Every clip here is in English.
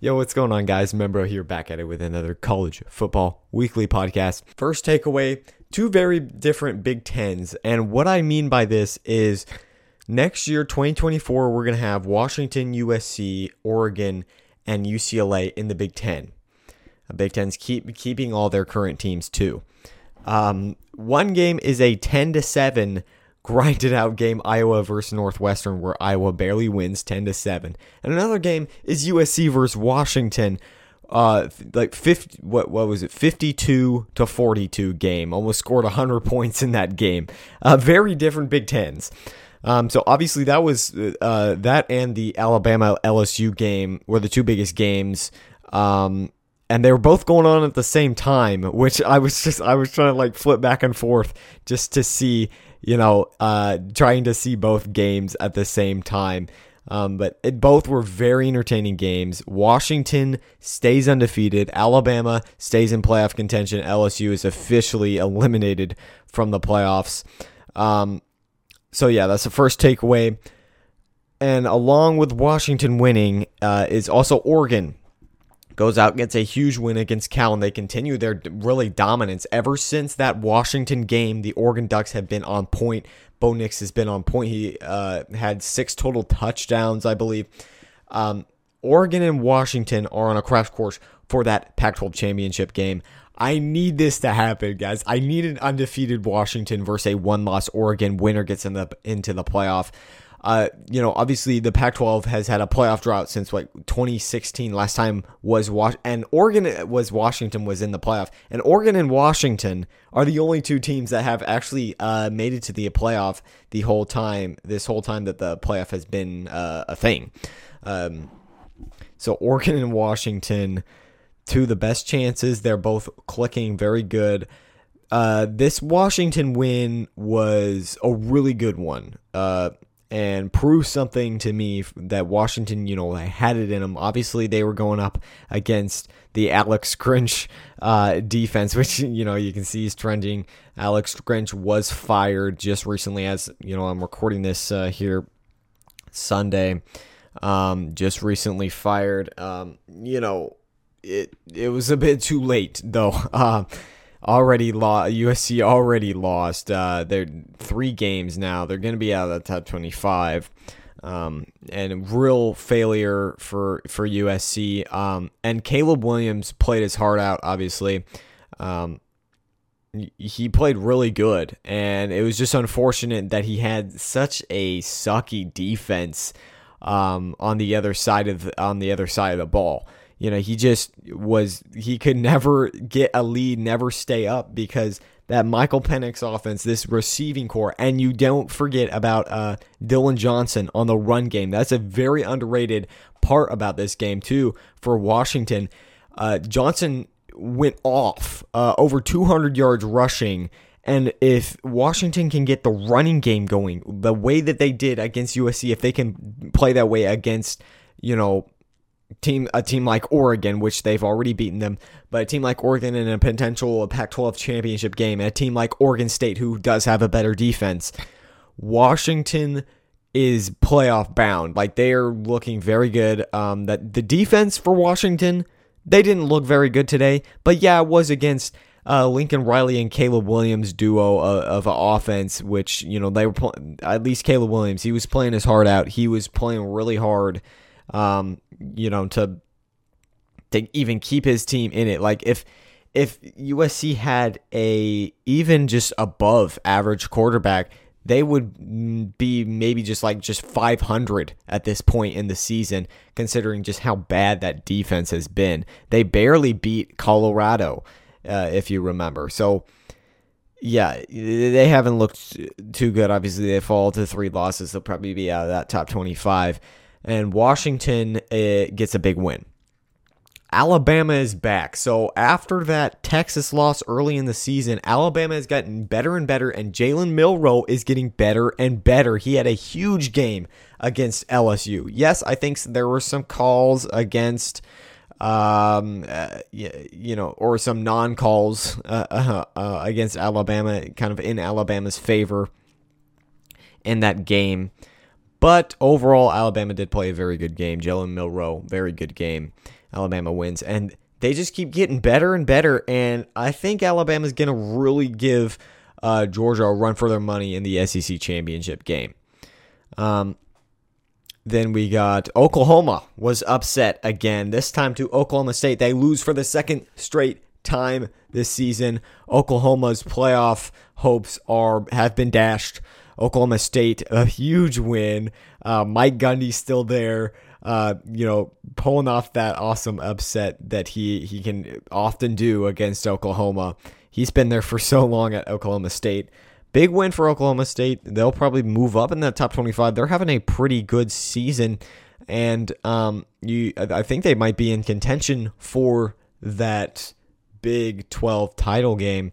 Yo, what's going on, guys? Membro here back at it with another college football weekly podcast. First takeaway two very different Big Tens. And what I mean by this is next year, 2024, we're going to have Washington, USC, Oregon, and UCLA in the Big Ten. Uh, Big Ten's keep keeping all their current teams too. Um, one game is a 10 to 7 grinded out game Iowa versus Northwestern where Iowa barely wins 10 to 7. And another game is USC versus Washington. Uh like 50 what what was it? 52 to 42 game. Almost scored 100 points in that game. Uh very different big tens. Um so obviously that was uh that and the alabama lsu game were the two biggest games. Um and they were both going on at the same time which i was just i was trying to like flip back and forth just to see you know, uh, trying to see both games at the same time. Um, but it, both were very entertaining games. Washington stays undefeated. Alabama stays in playoff contention. LSU is officially eliminated from the playoffs. Um, so, yeah, that's the first takeaway. And along with Washington winning uh, is also Oregon goes out gets a huge win against Cal, and they continue their really dominance. Ever since that Washington game, the Oregon Ducks have been on point. Bo Nix has been on point. He uh, had six total touchdowns, I believe. Um, Oregon and Washington are on a crash course for that Pac 12 championship game. I need this to happen, guys. I need an undefeated Washington versus a one loss Oregon. Winner gets in the, into the playoff. Uh, you know, obviously the Pac-12 has had a playoff drought since like 2016. Last time was Was and Oregon was Washington was in the playoff, and Oregon and Washington are the only two teams that have actually uh, made it to the playoff the whole time. This whole time that the playoff has been uh, a thing. Um, so Oregon and Washington, two the best chances. They're both clicking very good. Uh, this Washington win was a really good one. Uh, and prove something to me that Washington, you know, had it in them. Obviously, they were going up against the Alex Grinch uh, defense, which, you know, you can see is trending. Alex Grinch was fired just recently, as, you know, I'm recording this uh, here Sunday. Um, just recently fired. Um, you know, it it was a bit too late though. Uh, already lost. USC already lost. Uh, they're three games now. They're going to be out of the top twenty-five. Um, and real failure for for USC. Um, and Caleb Williams played his heart out. Obviously, um, he played really good, and it was just unfortunate that he had such a sucky defense um, on the other side of the, on the other side of the ball you know, he just was, he could never get a lead, never stay up because that Michael Penix offense, this receiving core, and you don't forget about uh, Dillon Johnson on the run game. That's a very underrated part about this game, too, for Washington. Uh, Johnson went off uh, over 200 yards rushing. And if Washington can get the running game going the way that they did against USC, if they can play that way against, you know, team a team like Oregon, which they've already beaten them, but a team like Oregon in a potential Pac-12 championship game, and a team like Oregon State who does have a better defense, Washington is playoff bound. Like they are looking very good. Um, that the defense for Washington, they didn't look very good today, but yeah, it was against. Uh, Lincoln Riley and Caleb Williams duo of, of offense, which you know they were pl- at least Caleb Williams. He was playing his heart out. He was playing really hard um, you know, to to even keep his team in it. Like if if USC had a even just above average quarterback, they would be maybe just like just 500 at this point in the season, considering just how bad that defense has been. They barely beat Colorado, uh, if you remember. So, yeah, they haven't looked too good. Obviously, they fall to three losses. They'll probably be out of that top 25 and Washington uh, gets a big win. Alabama is back. So after that Texas loss early in the season, Alabama has gotten better and better, and Jalen Milroe is getting better and better. He had a huge game against LSU. Yes, I think there were some calls against, um, uh, you know, or some non calls uh, uh, uh, against Alabama, kind of in Alabama's favor in that game. But overall, Alabama did play a very good game. Jalen Milroe, very good game. Alabama wins. And they just keep getting better and better. And I think Alabama's going to really give uh, Georgia a run for their money in the SEC championship game. Um, then we got Oklahoma was upset again, this time to Oklahoma State. They lose for the second straight time this season. Oklahoma's playoff hopes are have been dashed. Oklahoma State, a huge win. Uh, Mike Gundy's still there. Uh, you know, pulling off that awesome upset that he he can often do against Oklahoma. He's been there for so long at Oklahoma State. Big win for Oklahoma State. They'll probably move up in that top 25. They're having a pretty good season, and um, you, I think they might be in contention for that Big 12 title game.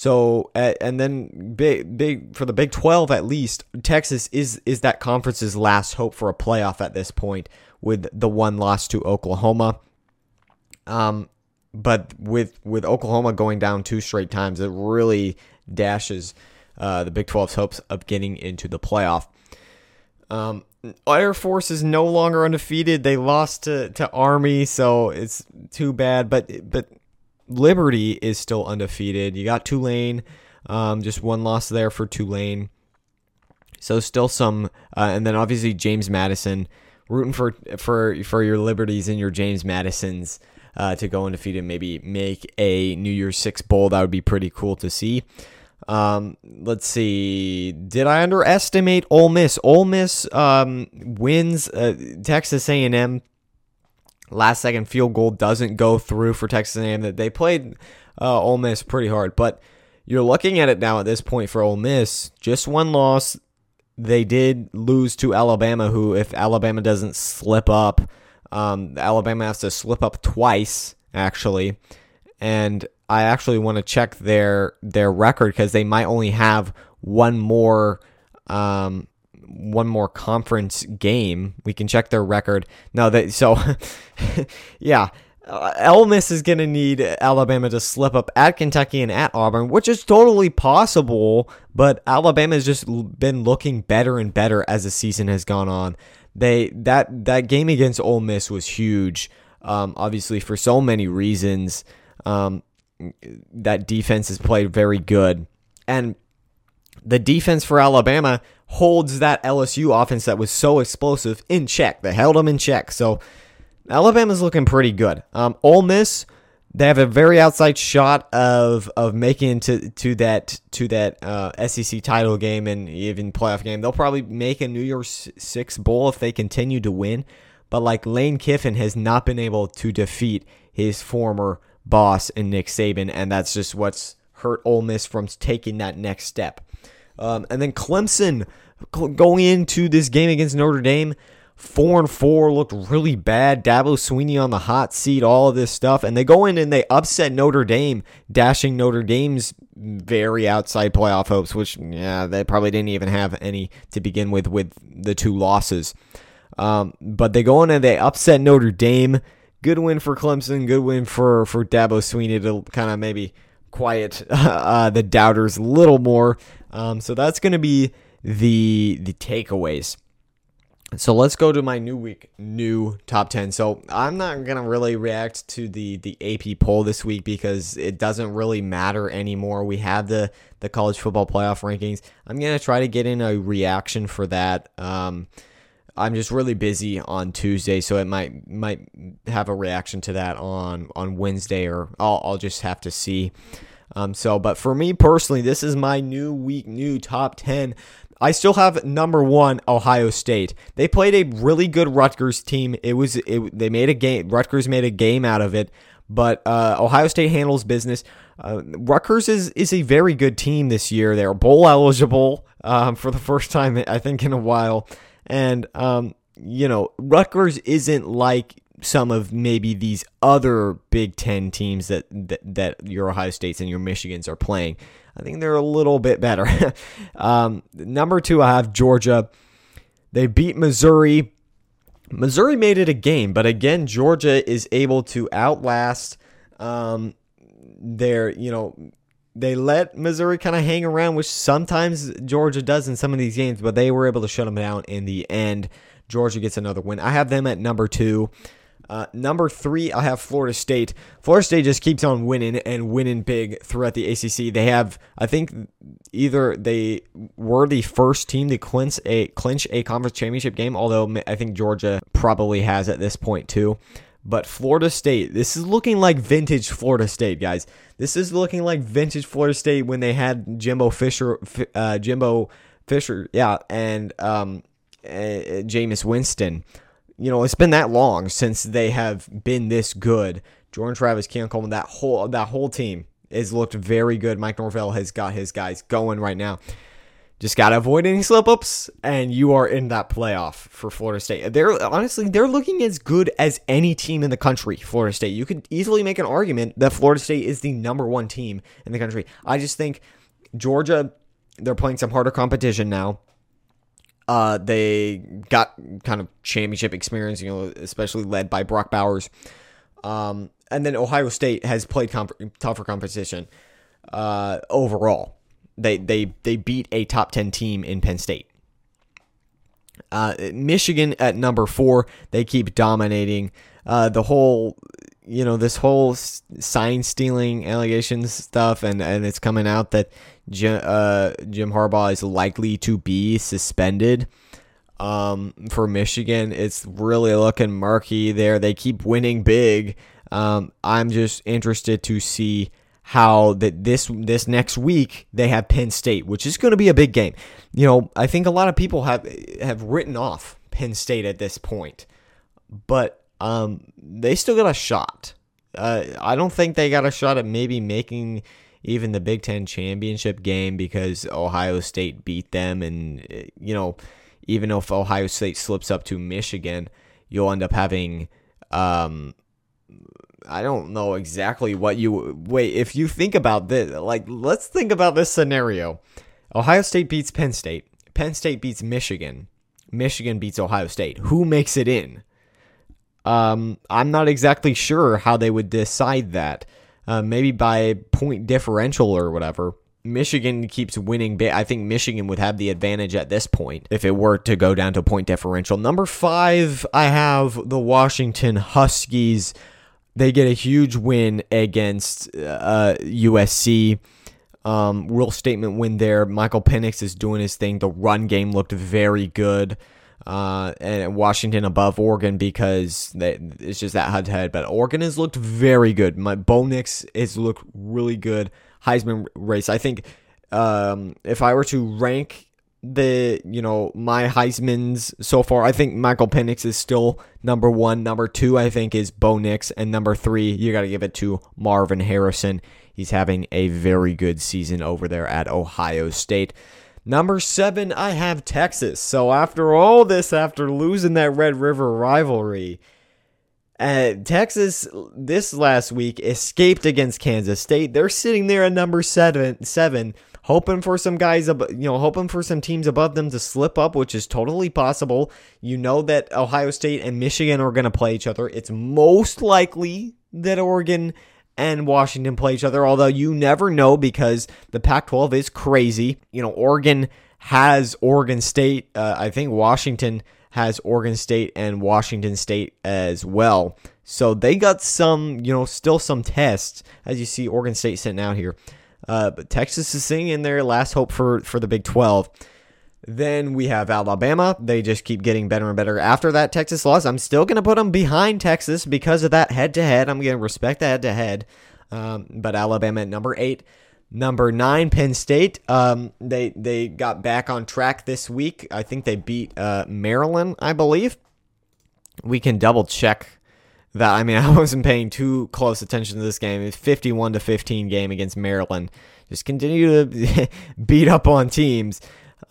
So and then big big for the Big 12 at least, Texas is is that conference's last hope for a playoff at this point with the one loss to Oklahoma. Um but with with Oklahoma going down two straight times, it really dashes uh, the Big 12's hopes of getting into the playoff. Um, Air Force is no longer undefeated. They lost to, to Army, so it's too bad. But but Liberty is still undefeated. You got Tulane, um, just one loss there for Tulane. So still some, uh, and then obviously James Madison, rooting for for for your Liberties and your James Madisons uh, to go undefeated. Maybe make a New Year's Six bowl. That would be pretty cool to see. Um, let's see. Did I underestimate Ole Miss? Ole Miss um, wins uh, Texas A&M last second field goal doesn't go through for Texas A&M. That they played uh, Ole Miss pretty hard, but you're looking at it now at this point for Ole Miss. Just one loss. They did lose to Alabama, who if Alabama doesn't slip up, um, Alabama has to slip up twice actually, and I actually want to check their their record because they might only have one more um, one more conference game. We can check their record. No, that so yeah. Uh, Ole Miss is going to need Alabama to slip up at Kentucky and at Auburn, which is totally possible. But Alabama has just been looking better and better as the season has gone on. They that that game against Ole Miss was huge, um, obviously for so many reasons. Um, that defense has played very good, and the defense for Alabama holds that LSU offense that was so explosive in check. They held them in check. So Alabama's looking pretty good. Um, Ole Miss, they have a very outside shot of of making to to that to that uh, SEC title game and even playoff game. They'll probably make a New Year's Six bowl if they continue to win. But like Lane Kiffin has not been able to defeat his former boss in Nick Saban, and that's just what's hurt Ole Miss from taking that next step. Um, and then Clemson going into this game against Notre Dame, four and four looked really bad. Dabo Swinney on the hot seat, all of this stuff, and they go in and they upset Notre Dame, dashing Notre Dame's very outside playoff hopes, which yeah, they probably didn't even have any to begin with with the two losses. Um, but they go in and they upset Notre Dame. Good win for Clemson. Good win for for Dabo Swinney to kind of maybe quiet uh, the doubters a little more. Um, so that's going to be the the takeaways. So let's go to my new week, new top 10. So I'm not going to really react to the, the AP poll this week because it doesn't really matter anymore. We have the, the college football playoff rankings. I'm going to try to get in a reaction for that. Um, I'm just really busy on Tuesday, so it might might have a reaction to that on on Wednesday, or I'll, I'll just have to see. Um, so, but for me personally, this is my new week, new top 10. I still have number one Ohio State. They played a really good Rutgers team. It was it, they made a game. Rutgers made a game out of it, but uh, Ohio State handles business. Uh, Rutgers is is a very good team this year. They're bowl eligible um, for the first time I think in a while, and um, you know Rutgers isn't like some of maybe these other Big Ten teams that, that, that your Ohio States and your Michigans are playing. I think they're a little bit better. um, number two, I have Georgia. They beat Missouri. Missouri made it a game, but again, Georgia is able to outlast um, their, you know, they let Missouri kind of hang around, which sometimes Georgia does in some of these games, but they were able to shut them down in the end. Georgia gets another win. I have them at number two. Uh, number three, I have Florida State. Florida State just keeps on winning and winning big throughout the ACC. They have, I think, either they were the first team to clinch a clinch a conference championship game, although I think Georgia probably has at this point too. But Florida State, this is looking like vintage Florida State, guys. This is looking like vintage Florida State when they had Jimbo Fisher, uh, Jimbo Fisher, yeah, and um, uh, Jameis Winston you know, it's been that long since they have been this good. Jordan Travis, Keon Coleman, that whole that whole team has looked very good. Mike Norvell has got his guys going right now. Just gotta avoid any slip ups, and you are in that playoff for Florida State. They're honestly they're looking as good as any team in the country. Florida State. You could easily make an argument that Florida State is the number one team in the country. I just think Georgia, they're playing some harder competition now. Uh, they got kind of championship experience, you know, especially led by Brock Bowers. Um, and then Ohio State has played comp- tougher competition uh, overall. They they they beat a top ten team in Penn State. Uh, Michigan at number four, they keep dominating. Uh, the whole, you know, this whole sign stealing allegations stuff, and and it's coming out that Jim, uh, Jim Harbaugh is likely to be suspended um, for Michigan. It's really looking murky there. They keep winning big. Um, I'm just interested to see how that this this next week they have Penn State, which is going to be a big game. You know, I think a lot of people have have written off Penn State at this point, but um, they still got a shot. Uh, I don't think they got a shot at maybe making even the Big Ten championship game because Ohio State beat them. And, you know, even if Ohio State slips up to Michigan, you'll end up having. Um, I don't know exactly what you wait. If you think about this, like, let's think about this scenario Ohio State beats Penn State, Penn State beats Michigan, Michigan beats Ohio State. Who makes it in? Um, I'm not exactly sure how they would decide that uh, maybe by point differential or whatever. Michigan keeps winning. I think Michigan would have the advantage at this point if it were to go down to point differential. Number five, I have the Washington Huskies. They get a huge win against uh, USC. Um, real statement win there. Michael Penix is doing his thing. The run game looked very good uh, and Washington above Oregon because they, it's just that head to head. But Oregon has looked very good. My Bo Nix has looked really good. Heisman race. I think um, if I were to rank the you know my Heisman's so far, I think Michael Penix is still number one. Number two, I think, is Bo Nix, and number three, you got to give it to Marvin Harrison. He's having a very good season over there at Ohio State. Number seven, I have Texas. So after all this, after losing that Red River rivalry, uh, Texas this last week escaped against Kansas State. They're sitting there at number seven, seven, hoping for some guys, you know, hoping for some teams above them to slip up, which is totally possible. You know that Ohio State and Michigan are going to play each other. It's most likely that Oregon and Washington play each other, although you never know because the Pac 12 is crazy. You know, Oregon has Oregon State. Uh, I think Washington has Oregon State and Washington State as well. So they got some, you know, still some tests as you see Oregon State sitting out here. Uh, but Texas is sitting in their last hope for for the Big 12. Then we have Alabama. They just keep getting better and better. After that Texas loss, I'm still going to put them behind Texas because of that head to head. I'm going to respect the head to head. But Alabama at number eight. Number nine, Penn State. Um, they they got back on track this week. I think they beat uh, Maryland, I believe. We can double check that. I mean, I wasn't paying too close attention to this game. It's 51 to 15 game against Maryland. Just continue to beat up on teams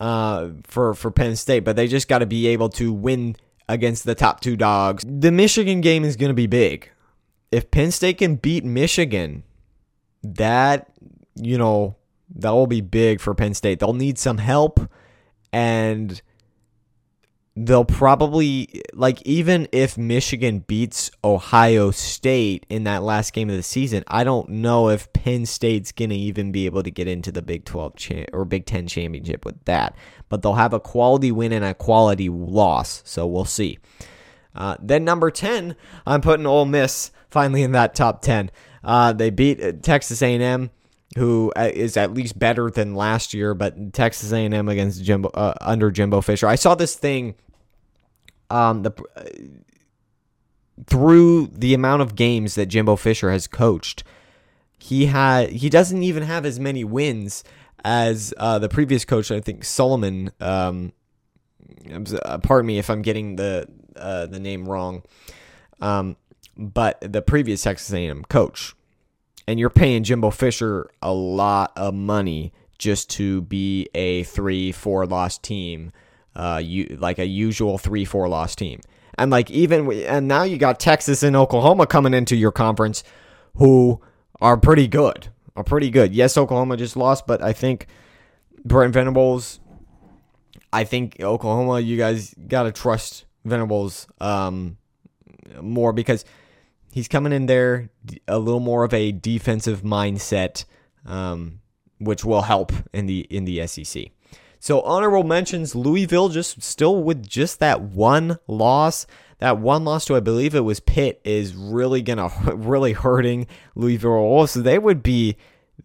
uh, for for Penn State, but they just got to be able to win against the top two dogs. The Michigan game is going to be big. If Penn State can beat Michigan, that you know that will be big for Penn State. They'll need some help, and they'll probably like even if Michigan beats Ohio State in that last game of the season, I don't know if Penn State's going to even be able to get into the Big 12 cha- or Big 10 championship with that. But they'll have a quality win and a quality loss, so we'll see. Uh, then number 10, I'm putting Ole Miss finally in that top 10. Uh, they beat uh, Texas A&M, who uh, at least better than last year, but Texas A&M against Jimbo uh, under Jimbo Fisher. I saw this thing um, the uh, through the amount of games that Jimbo Fisher has coached. He had he doesn't even have as many wins as uh, the previous coach. I think Solomon. Um, pardon me if I'm getting the uh, the name wrong. Um, but the previous Texas A&M coach, and you're paying Jimbo Fisher a lot of money just to be a three, four loss team, uh, you like a usual three, four loss team, and like even and now you got Texas and Oklahoma coming into your conference, who are pretty good, are pretty good. Yes, Oklahoma just lost, but I think Brent Venables. I think Oklahoma, you guys got to trust Venables um, more because he's coming in there a little more of a defensive mindset, um, which will help in the in the SEC. So honorable mentions: Louisville just still with just that one loss. That one loss to I believe it was Pitt is really gonna really hurting Louisville. Also, they would be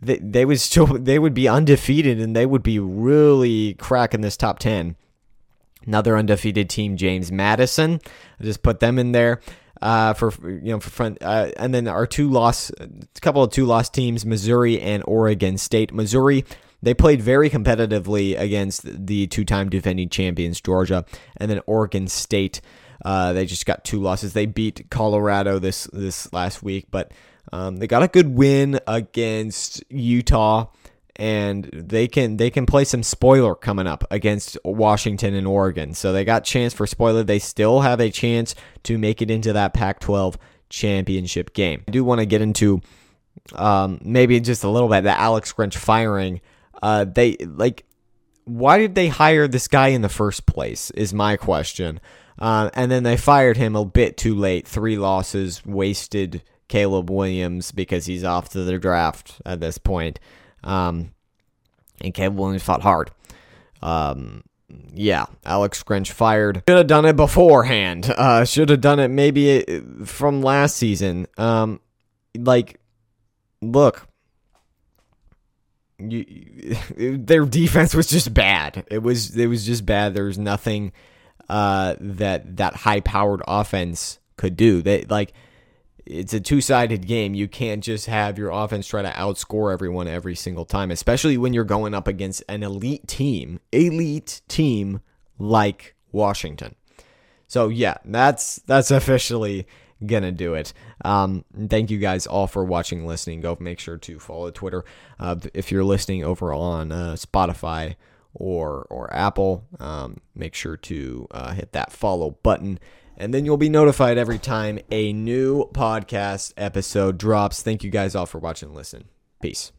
they, they would still they would be undefeated and they would be really cracking this top ten. Another undefeated team, James Madison. I just put them in there uh, for you know for front, uh, and then our two loss, a couple of two lost teams, Missouri and Oregon State. Missouri they played very competitively against the two-time defending champions Georgia, and then Oregon State. Uh, they just got two losses. They beat Colorado this this last week, but um, they got a good win against Utah and they can they can play some spoiler coming up against Washington and Oregon. So they got chance for spoiler. They still have a chance to make it into that Pac-12 championship game. I do want to get into um, maybe just a little bit the Alex Grinch firing. Uh, they like why did they hire this guy in the first place? Is my question. Uh, and then they fired him a bit too late. Three losses, wasted Caleb Williams because he's off to the draft at this point. Um, and Caleb Williams fought hard. Um, yeah, Alex Grinch fired. Should have done it beforehand. Uh, should have done it maybe uh, from last season. Um, like, look, you, their defense was just bad. It was it was just bad. There was nothing uh, that that high powered offense could do. They like it's a two sided game. You can't just have your offense try to outscore everyone every single time, especially when you're going up against an elite team, elite team like Washington. So yeah, that's that's officially gonna do it. Um, thank you guys all for watching, listening. Go make sure to follow Twitter uh, if you're listening over on uh, Spotify or or Apple. Um, make sure to uh, hit that follow button and then you'll be notified every time a new podcast episode drops. Thank you guys all for watching and listen. Peace.